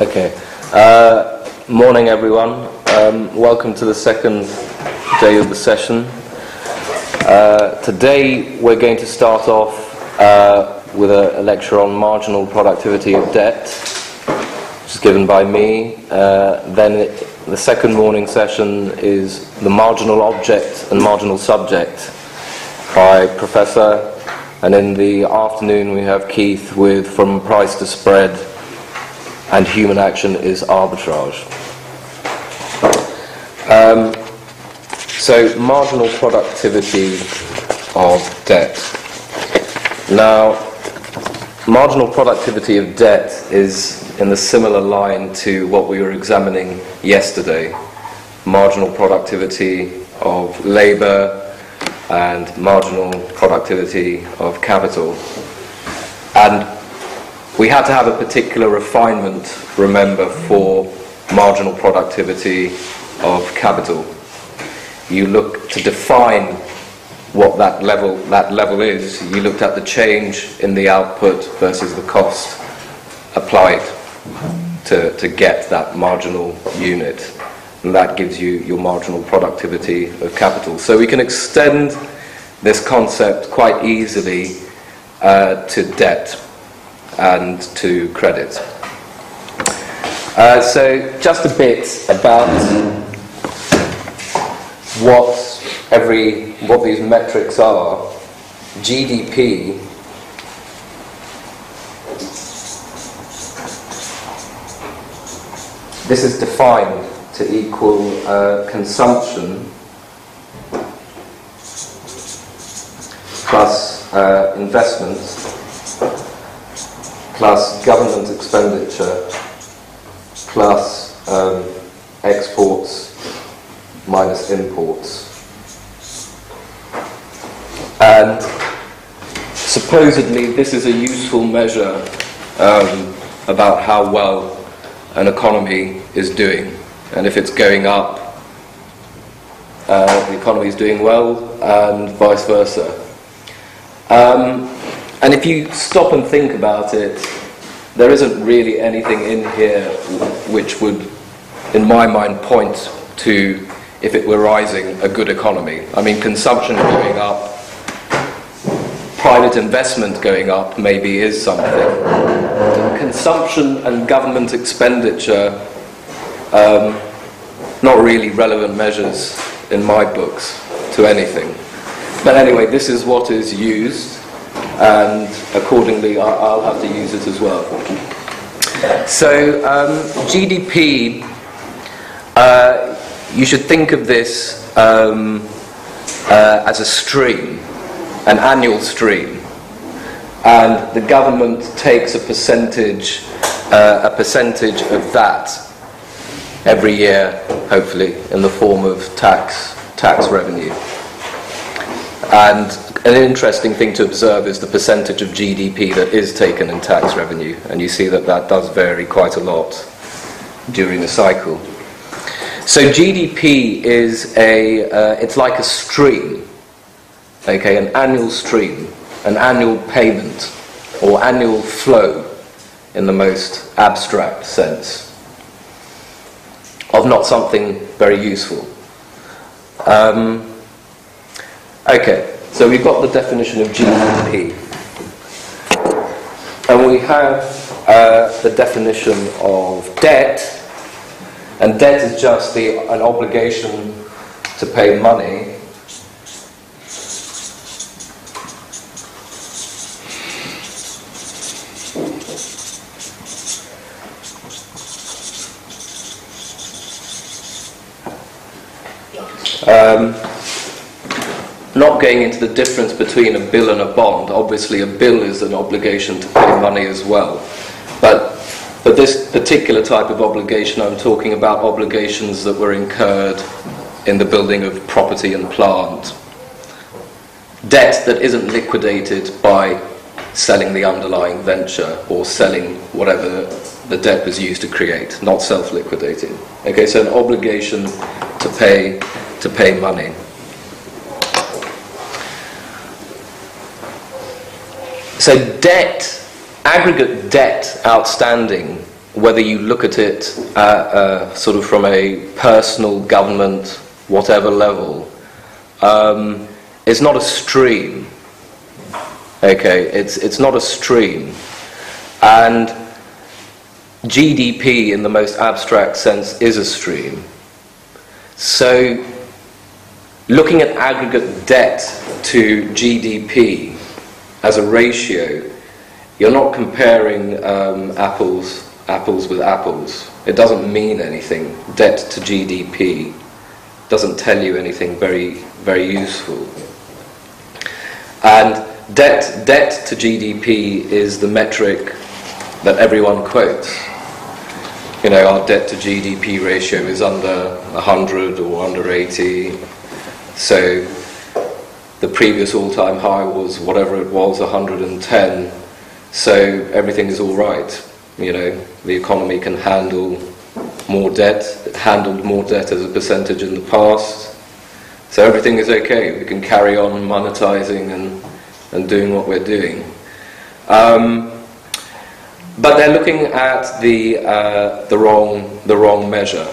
Okay. Uh, morning, everyone. Um, welcome to the second day of the session. Uh, today, we're going to start off uh, with a, a, lecture on marginal productivity of debt, which is given by me. Uh, then, it, the second morning session is the marginal object and marginal subject by Professor. And in the afternoon, we have Keith with From Price to Spread and human action is arbitrage. Um, so, marginal productivity of debt. Now, marginal productivity of debt is in the similar line to what we were examining yesterday marginal productivity of labour and marginal productivity of capital. And we had to have a particular refinement, remember, for marginal productivity of capital. You look to define what that level, that level is. You looked at the change in the output versus the cost applied to, to get that marginal unit. And that gives you your marginal productivity of capital. So we can extend this concept quite easily uh, to debt and to credit. Uh, so, just a bit about what every what these metrics are. GDP. This is defined to equal uh, consumption plus uh, investment plus government expenditure plus um, exports minus imports. And supposedly this is a useful measure um, about how well an economy is doing. And if it's going up, uh, the economy is doing well, and vice versa. Um, and if you stop and think about it, there isn't really anything in here which would, in my mind, point to, if it were rising, a good economy. I mean, consumption going up, private investment going up maybe is something. Consumption and government expenditure, um, not really relevant measures in my books to anything. But anyway, this is what is used and accordingly I'll have to use it as well. So, um, GDP, uh, you should think of this um, uh, as a stream, an annual stream, and the government takes a percentage, uh, a percentage of that every year, hopefully, in the form of tax tax revenue. And an interesting thing to observe is the percentage of GDP that is taken in tax revenue, and you see that that does vary quite a lot during the cycle. So GDP is a, uh, it's like a stream, okay, an annual stream, an annual payment, or annual flow in the most abstract sense of not something very useful. Um, okay. So we've got the definition of GDP. And we have uh, the definition of debt. And debt is just the, an obligation to pay money. Um, not going into the difference between a bill and a bond. Obviously, a bill is an obligation to pay money as well. But, but this particular type of obligation, I'm talking about obligations that were incurred in the building of property and plant. Debt that isn't liquidated by selling the underlying venture or selling whatever the debt was used to create, not self-liquidating. Okay, so an obligation to pay to pay money. So, debt, aggregate debt outstanding whether you look at it at, uh, sort of from a personal, government, whatever level, um, it's not a stream. Okay, it's, it's not a stream. And GDP, in the most abstract sense, is a stream. So, looking at aggregate debt to GDP as a ratio, you're not comparing um, apples apples with apples. It doesn't mean anything. Debt to GDP doesn't tell you anything very, very useful. And debt, debt to GDP is the metric that everyone quotes. You know, our debt to GDP ratio is under 100 or under 80. So the previous all time high was whatever it was, 110. So everything is all right. You know, the economy can handle more debt. It handled more debt as a percentage in the past. So everything is okay. We can carry on monetizing and, and doing what we're doing. Um, but they're looking at the, uh, the, wrong, the wrong measure.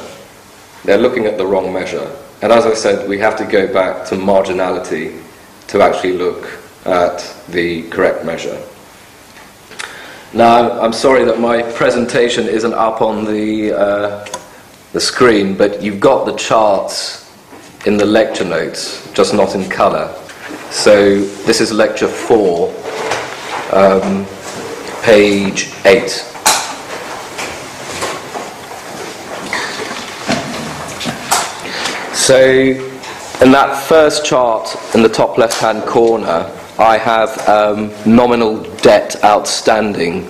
They're looking at the wrong measure. And as I said, we have to go back to marginality to actually look at the correct measure. Now, I'm sorry that my presentation isn't up on the, uh, the screen, but you've got the charts in the lecture notes, just not in colour. So this is lecture four, um, page eight. So in that first chart in the top left hand corner, I have um, nominal debt outstanding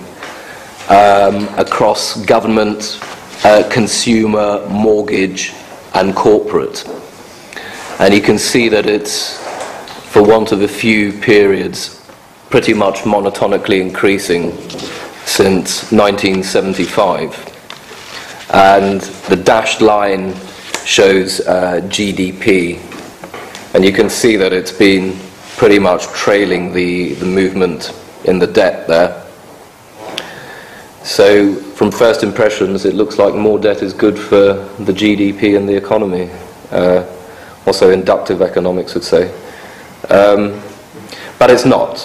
um, across government, uh, consumer, mortgage, and corporate. And you can see that it's, for want of a few periods, pretty much monotonically increasing since 1975. And the dashed line shows uh, GDP. And you can see that it's been pretty much trailing the, the movement in the debt there. So, from first impressions, it looks like more debt is good for the GDP and the economy. Uh, also, inductive economics would say. Um, but it's not.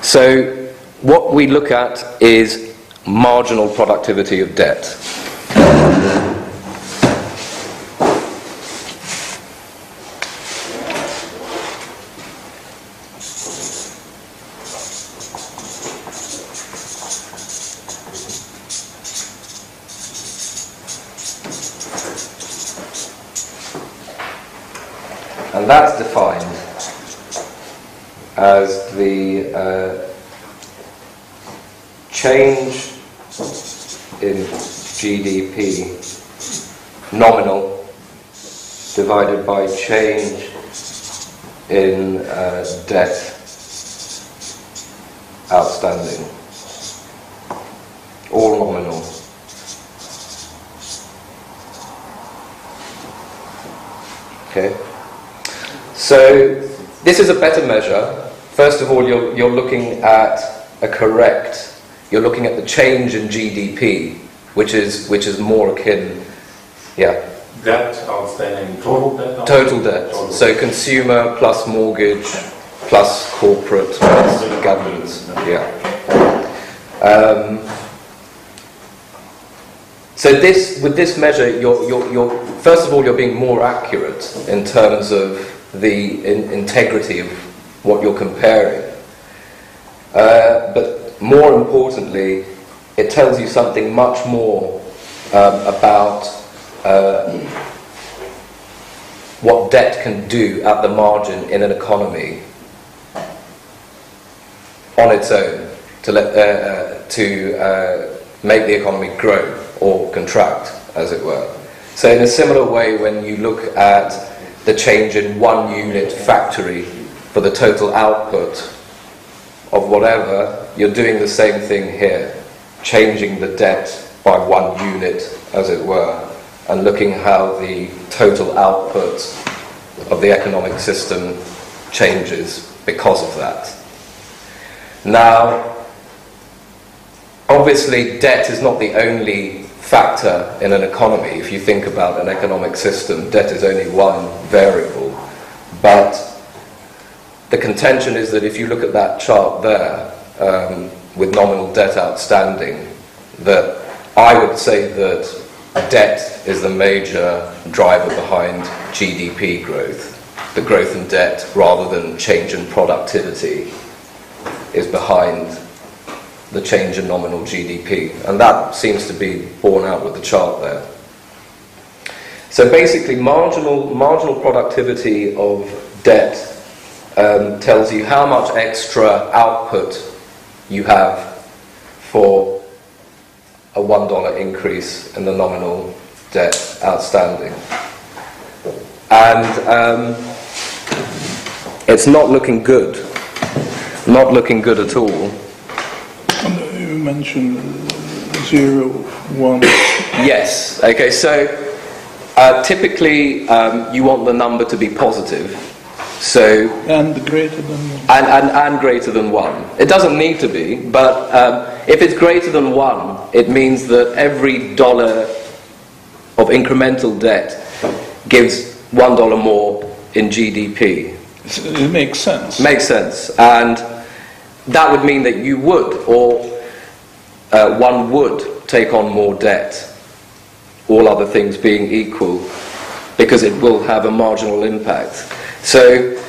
So, what we look at is marginal productivity of debt. Change in uh, debt outstanding. All nominal. Okay. So this is a better measure. First of all, you're, you're looking at a correct, you're looking at the change in GDP, which is, which is more akin, yeah. Debt outstanding, total debt? Total debt. Total. So consumer plus mortgage plus corporate plus governments. Yeah. Um, so this, with this measure, you're, you're, you're, first of all, you're being more accurate in terms of the in- integrity of what you're comparing. Uh, but more importantly, it tells you something much more um, about uh, what debt can do at the margin in an economy on its own to, let, uh, uh to uh, make the economy grow or contract, as it were. So, in a similar way, when you look at the change in one unit factory for the total output of whatever, you're doing the same thing here, changing the debt by one unit, as it were, and looking how the total output of the economic system changes because of that. Now, obviously, debt is not the only factor in an economy. If you think about an economic system, debt is only one variable. But the contention is that if you look at that chart there, um, with nominal debt outstanding, that I would say that debt is the major driver behind GDP growth. The growth in debt, rather than change in productivity, is behind the change in nominal GDP. And that seems to be borne out with the chart there. So basically, marginal, marginal productivity of debt um, tells you how much extra output you have for a $1 increase in the nominal debt outstanding. And um, it's not looking good. Not looking good at all. You mentioned zero, one. Yes. Okay. So uh, typically, um, you want the number to be positive. So And greater than one. and, and, and greater than one. It doesn't need to be, but um, if it's greater than one, it means that every dollar of incremental debt gives one dollar more in GDP. It makes sense. Makes sense. And that would mean that you would, or uh, one would, take on more debt, all other things being equal, because it will have a marginal impact. So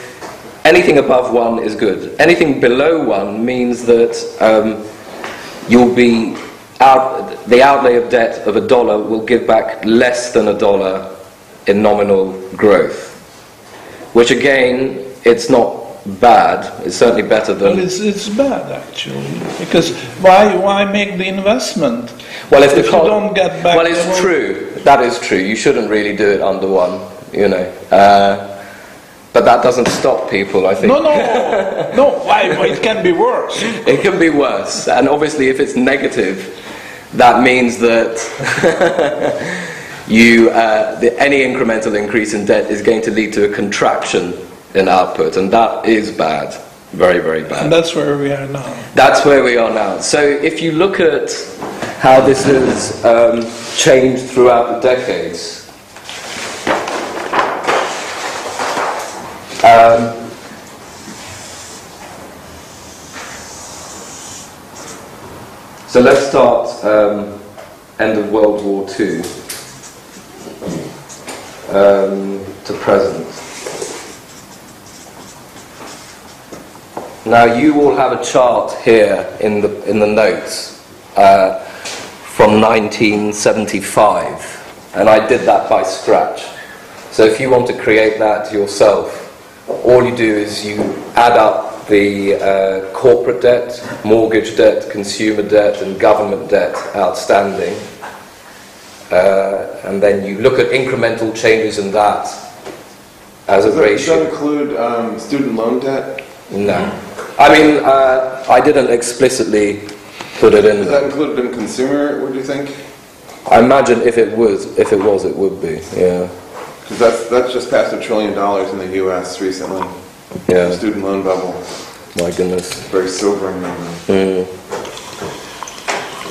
anything above one is good. Anything below one means that um, you'll be out, the outlay of debt of a dollar will give back less than a dollar in nominal growth, which again, it's not bad. It's certainly better than. Well, it's, it's bad actually, because why, why make the investment? Well, if, the If you don't get back well, it's true. That is true. You shouldn't really do it under one. You know. Uh, but that doesn't stop people. I think. No, no, no, why, it can be worse. It can be worse, and obviously, if it's negative, that means that you uh, the, any incremental increase in debt is going to lead to a contraction in output, and that is bad, very, very bad. And that's where we are now. That's where we are now. So if you look at how this has um, changed throughout the decades, um, so let's start um, end of World War II um, to present. Now you all have a chart here in the in the notes uh, from 1975, and I did that by scratch. So if you want to create that yourself, all you do is you add up the uh, corporate debt, mortgage debt, consumer debt, and government debt outstanding, uh, and then you look at incremental changes in that as a Does that, does that include um, student loan debt? No. I mean, uh, I didn't explicitly put it in. that included in consumer, what do you think? I imagine if it was, if it was, it would be. Yeah. Because that's, that's just past a trillion dollars in the US recently. The Yeah. student loan bubble. My goodness. Very sobering number. Mm.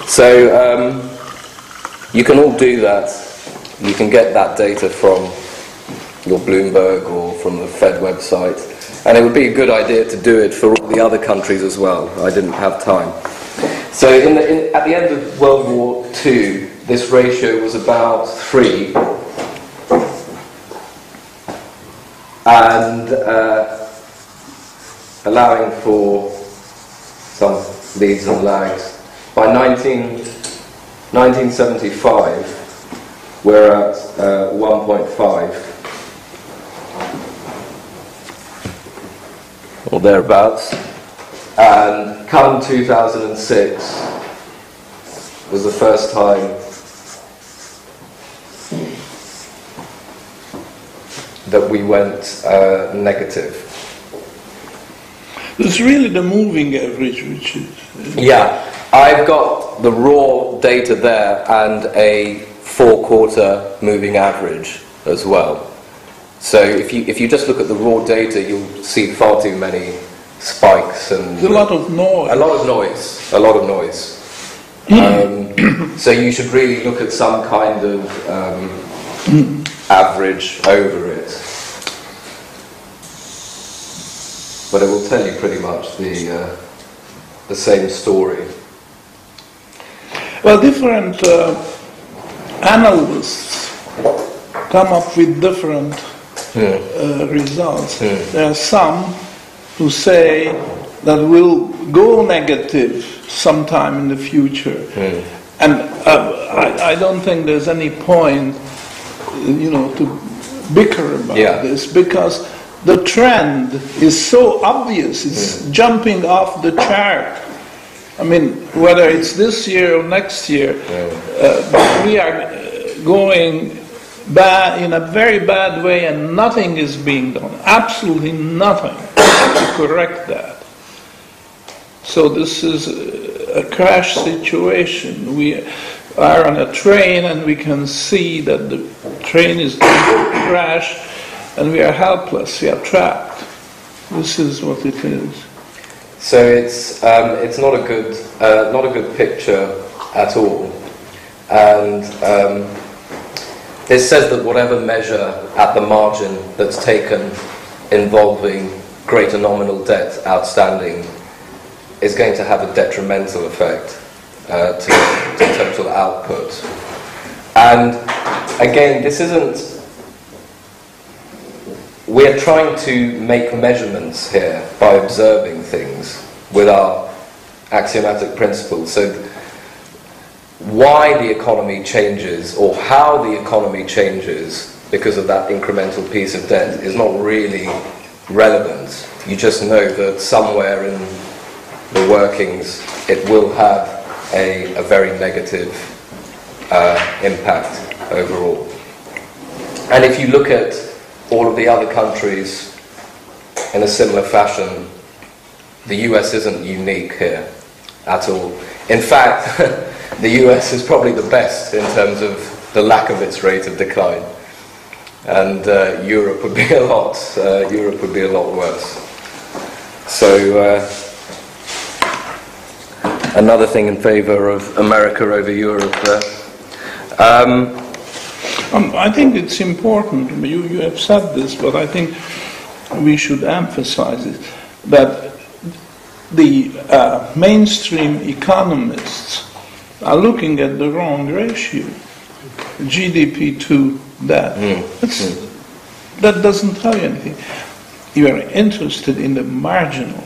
So um, you can all do that. You can get that data from your Bloomberg or from the Fed website, and it would be a good idea to do it for all the other countries as well. I didn't have time. So in the, in, at the end of World War II, this ratio was about three, and uh, allowing for some leads and lags. By 19, 1975, we're at uh, 1.5 or thereabouts, and come 2006 was the first time that we went uh, negative. It's really the moving average which is. Yeah, I've got the raw data there and a four quarter moving average as well. So if you, if you just look at the raw data, you'll see far too many spikes and There's a lot of noise. a lot of noise. A lot of noise. Um, so you should really look at some kind of um, average over it. But it will tell you pretty much the, uh, the same story. Well, different uh, analysts come up with different uh, results. There are some who say that we'll go negative sometime in the future. And uh, I, I don't think there's any point, you know, to bicker about Yeah. this because the trend is so obvious, it's jumping off the chart. I mean, whether it's this year or next year, uh, we are going bad in a very bad way, and nothing is being done. Absolutely nothing to correct that. So this is a crash situation. We are on a train, and we can see that the train is going to crash, and we are helpless. We are trapped. This is what it is. So it's um, it's not a good uh, not a good picture at all, and um, it says that whatever measure at the margin that's taken involving greater nominal debt outstanding is going to have a detrimental effect uh, to, to total output. And again, this isn't we're trying to make measurements here by observing things with our axiomatic principles. So, why the economy changes or how the economy changes because of that incremental piece of debt is not really relevant. You just know that somewhere in the workings it will have a, a very negative uh, impact overall. And if you look at all of the other countries in a similar fashion, the US isn't unique here at all. In fact, the US is probably the best in terms of the lack of its rate of decline. And uh, Europe would be a lot. Uh, Europe would be a lot worse. So uh, another thing in favour of America over Europe. Um, Um, I think it's important, you, you have said this, but I think we should emphasize it, that the uh, mainstream economists are looking at the wrong ratio, GDP to that. It's- That doesn't tell you anything. You are interested in the marginal,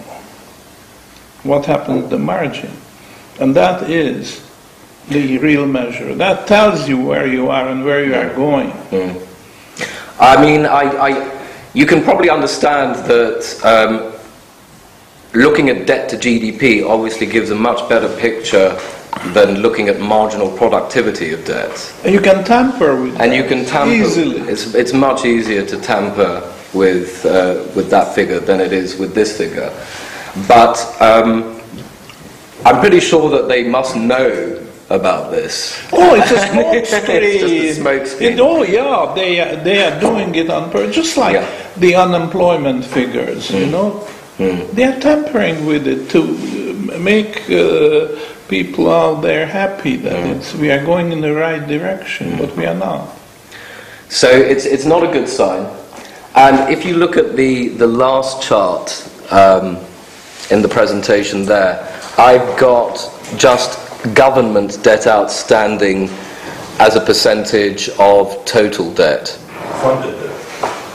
what happened at the margin, and that is the real measure. That tells you where you are and where you are going. I mean, I, I, you can probably understand that um, looking at debt to GDP obviously gives a much better picture than looking at marginal productivity of debt. And you can tamper with And you can tamper. easily. It's, it's much easier to tamper with, uh, with that figure than it is with this figure. But um, I'm pretty sure that they must know about this. Oh, it's a smoke screen. It's just a smoke screen. It- oh, yeah, they are, they are doing it on purpose, just like Yeah. Mm. the unemployment figures. You know, they are tampering with it to uh, make uh, people out there happy that Mm. it's, we are going in the right direction, but we are not. So it's, it's not a good sign. And if you look at the, the last chart um, in the presentation there, I've got just government debt outstanding as a percentage of total debt. Funded it.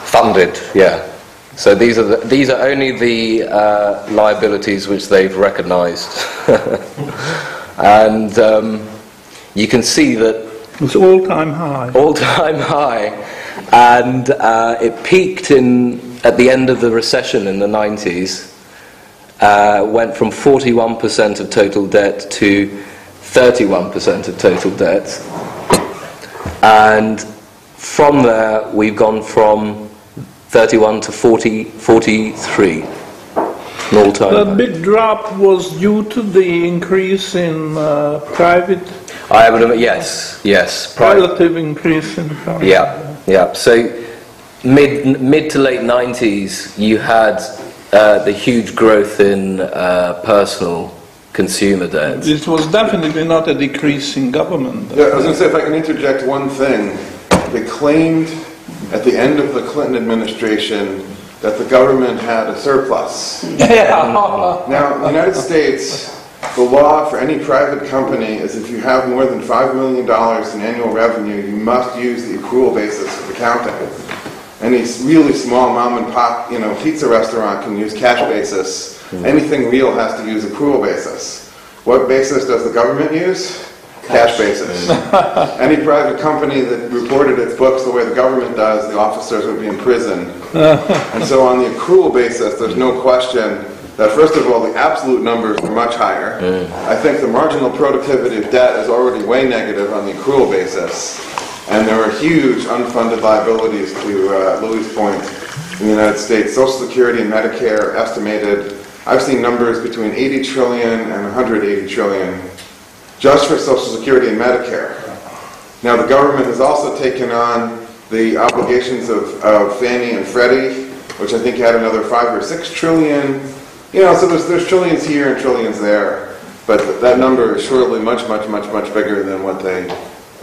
Funded, yeah. So these are, the, these are only the uh, liabilities which they've recognised. and um, you can see that It's all-time high. all-time high, and uh, it peaked in at the end of the recession in the 90s. Uh, went from 41% of total debt to 31% of total debt, and from there we've gone from 31 to 40, 43, an That big drop was due to the increase in uh, private, I would yes, yes. private- relative increase in private. Yeah, yeah. So mid mid to late nineties, you had uh, the huge growth in uh, personal consumer debt. It was definitely not a decrease in government. Yeah, I was gonna say, if I can interject one thing, they claimed at the end of the Clinton administration that the government had a surplus. Yeah. Now, in the United States, the law for any private company is if you have more than $5 million in annual revenue, you must use the accrual basis of accounting. Any s- really small mom and pop, you know, pizza restaurant can use cash basis. Anything real has to use accrual basis. What basis does the government use? Cash basis. Any private company that reported its books the way the government does, the officers would be in prison. And so on the accrual basis, there's no question that first of all, the absolute numbers are much higher. I think the marginal productivity of debt is already way negative on the accrual basis. And there are huge unfunded liabilities to uh, Louis' point in the United States. Social Security and Medicare are estimated, I've seen numbers between 80 trillion and 180 trillion just for Social Security and Medicare. Now, the government has also taken on the obligations of, of Fannie and Freddie, which I think had another five or six trillion. You know, so there's, there's trillions here and trillions there, but that number is surely much, much, much, much bigger than what they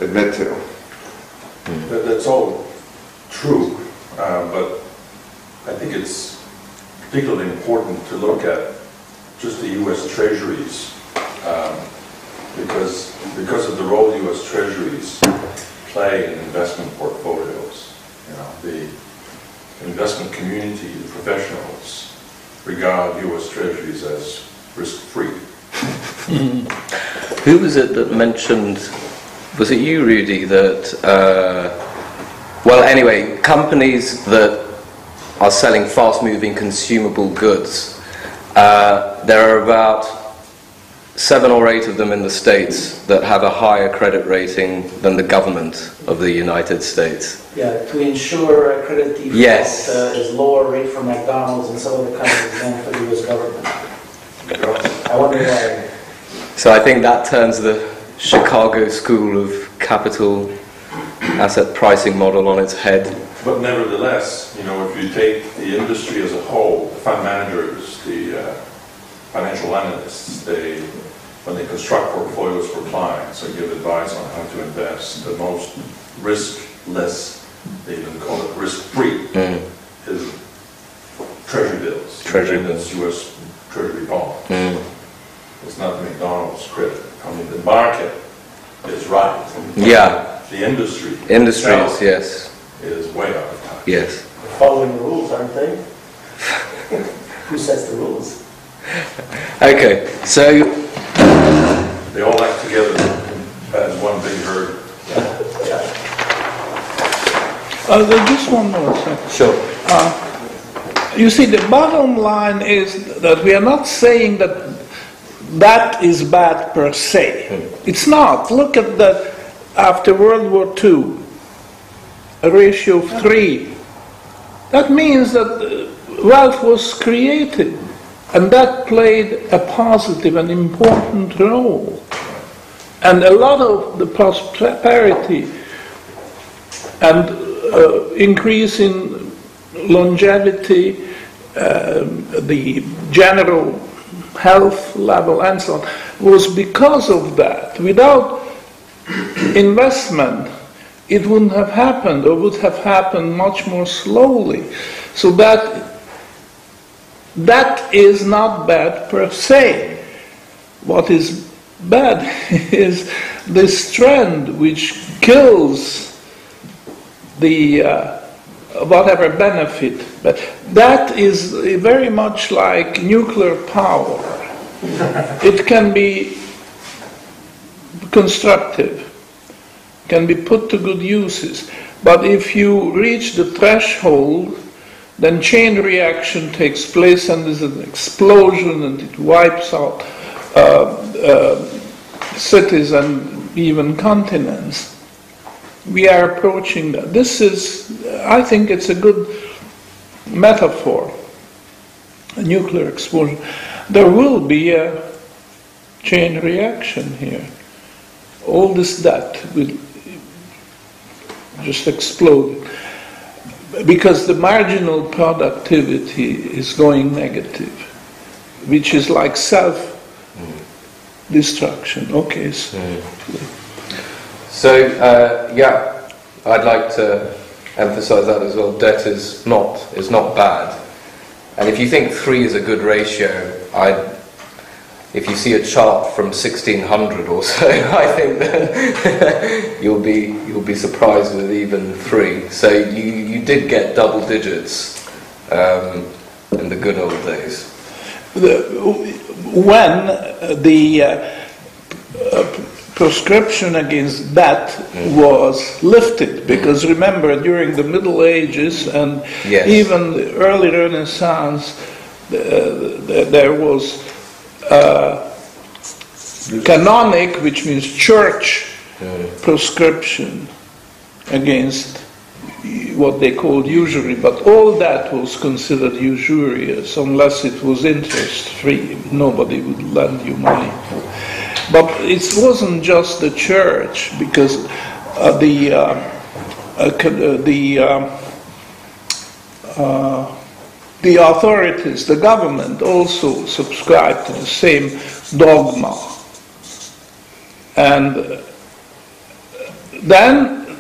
admit to. That- That's all true, uh, but I think it's particularly important to look at just the U.S. Treasuries, um, because, because of the role U.S. Treasuries play in investment portfolios. You know, the investment community, the professionals regard U.S. Treasuries as risk-free. Who was it that mentioned, was it you, Rudy, that, uh, well, anyway, companies that are selling fast moving consumable goods, uh, there are about seven or eight of them in the States that have a higher credit rating than the government of the United States. Yeah, to ensure a credit default Yes. uh, is lower rate for McDonald's and some other countries than for the US government. I wonder why. So I think that turns the Chicago School of Capital Asset Pricing model on its head. But nevertheless, you know, if you take the industry as a whole, the fund managers, the uh, financial analysts, they, when they construct portfolios for clients or give advice on how to invest, the most riskless, they even call it risk-free, Mm. is treasury bills. Treasury bills. U.S. treasury bonds. Mm. It's not McDonald's credit. I mean, the market is right. Yeah, The industry. industries, itself yes, Is way out of touch. yes. Following the rules, aren't they? Who sets the rules? Okay, so They all act together as one big herd. Uh, there's just one more second. sure. You see, the bottom line is that we are not saying that that is bad per se. It's not. Look at the, after World War II, a ratio of three. That means that uh, wealth was created, and that played a positive and important role. And a lot of the prosperity and uh, increase in longevity, um, the general health level, and so on, was because of that. Without investment, it wouldn't have happened, or would have happened much more slowly. So that that is not bad per se. What is bad is this trend which kills the uh, whatever benefit. But that is very much like nuclear power. It can be constructive, can be put to good uses. But if you reach the threshold, then chain reaction takes place and there's an explosion and it wipes out uh, uh, cities and even continents. We are approaching that. This is, I think it's a good metaphor, a nuclear explosion. There will be a chain reaction here. All this debt will just explode because the marginal productivity is going negative, which is like self destruction. Okay, so So, uh, yeah, I'd like to emphasize that as well. Debt is not, is not bad. And if you think three is a good ratio, I, if you see a chart from 1600 or so, I think that you'll be, you'll be surprised with even three. So you, you did get double digits um, in the good old days. when the uh, uh, prescription against debt was lifted, because remember, during the Middle Ages and Yes. even the early Renaissance, uh, there was uh, canonic, which means church prescription against what they called usury, but all that was considered usurious unless it was interest free. Nobody would lend you money. But it wasn't just the church, because uh, the uh, uh, uh, the uh, the authorities, the government, also subscribed to the same dogma. And uh, then,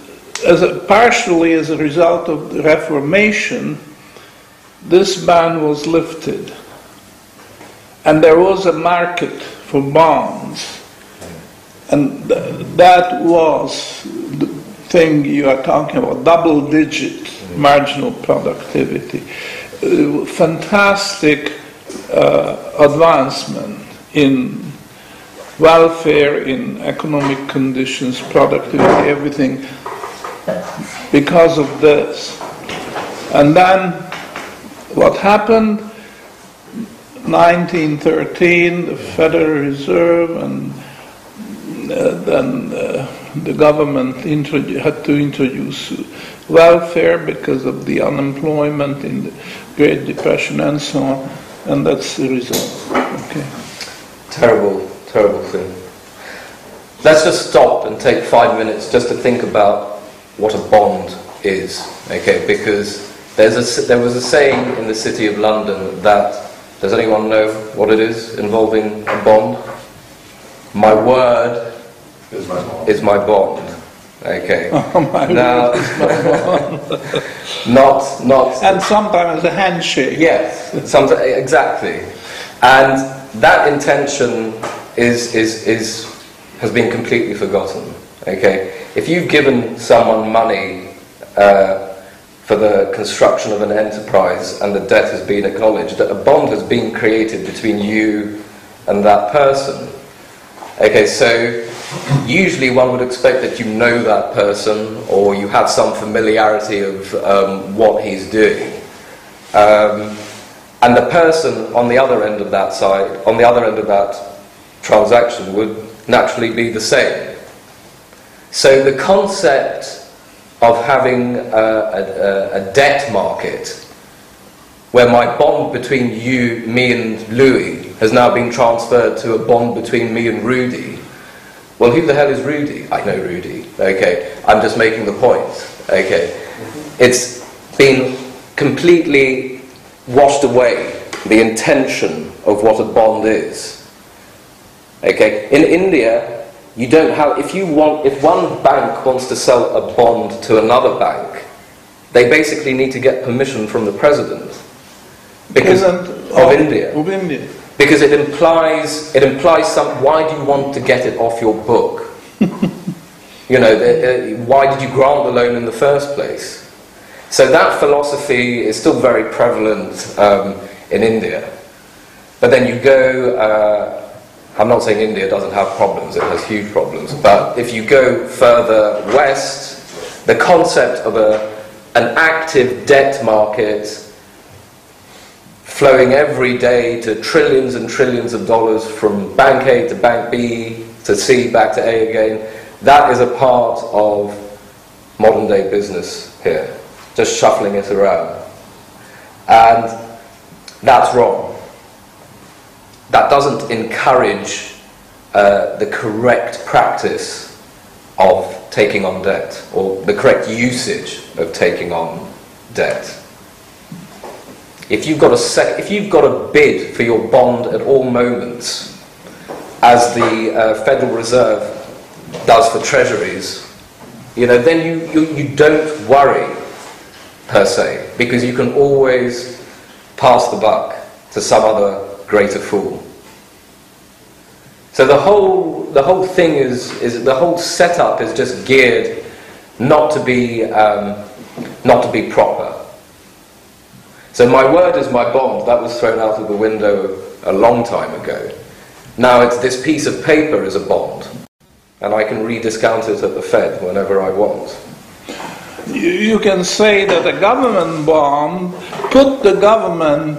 as a, partially as a result of the Reformation, this ban was lifted. And there was a market for bonds. And th- that was the thing you are talking about double digit marginal productivity. Fantastic uh, advancement in welfare, in economic conditions, productivity, everything because of this. And then what happened? 1913, the Federal Reserve, and uh, then uh, the government had to introduce welfare because of the unemployment in the Great Depression and so on, and that's the result. Okay. Terrible, terrible thing. Let's just stop and take five minutes just to think about what a bond is, okay? Because there's a, there was a saying in the City of London that, does anyone know what it is involving a bond? My word Is my fault. is my bond, okay? Oh, my Now, not, not, And sometimes a handshake. Yes, something, exactly. And that intention is, is, is, has been completely forgotten. Okay? If you've given someone money uh, for the construction of an enterprise and the debt has been acknowledged, that a bond has been created between you and that person. Okay, so usually one would expect that you know that person or you have some familiarity of um, what he's doing. Um, and the person on the other end of that side, on the other end of that transaction, would naturally be the same. So the concept of having a, a, a debt market, where my bond between you, me, and Louis has now been transferred to a bond between me and Rudy. Well, who the hell is Rudy? I know Rudy. Okay, I'm just making the point. Okay, it's been completely washed away the intention of what a bond is. Okay, in India, you don't have. If you want, if one bank wants to sell a bond to another bank, they basically need to get permission from the president because President of India Of India. Because it implies it implies some. Why do you want to get it off your book? you know, the, uh, why did you grant the loan in the first place? So that philosophy is still very prevalent um, in India. But then you go. Uh, I'm not saying India doesn't have problems; it has huge problems. But if you go further west, the concept of a an active debt market flowing every day to trillions and trillions of dollars from bank A to bank B to C back to A again. That is a part of modern day business here, just shuffling it around. And that's wrong. That doesn't encourage uh, the correct practice of taking on debt or the correct usage of taking on debt. If you've got a sec- if you've got a bid for your bond at all moments, as the uh, Federal Reserve does for treasuries, you know, then you, you, you don't worry per se, because you can always pass the buck to some other greater fool. So the whole, the whole thing is, is, the whole setup is just geared not to be, um, not to be proper. So my word is my bond, that was thrown out of the window a long time ago. Now it's this piece of paper is a bond, and I can rediscount it at the Fed whenever I want. You, you can say that a government bond put the government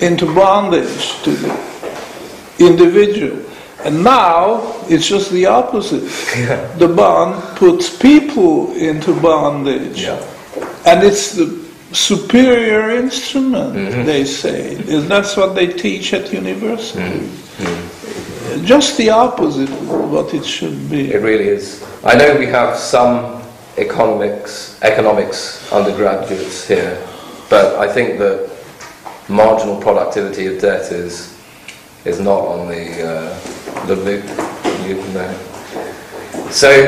into bondage to the individual. And now it's just the opposite. The bond puts people into bondage. And it's the superior instrument, mm-hmm. they say. That's what they teach at university. Mm-hmm. Mm-hmm. Just the opposite of what it should be. It really is. I know we have some economics, economics undergraduates here, but I think that marginal productivity of debt is, is not on the, uh, the loop, you know. So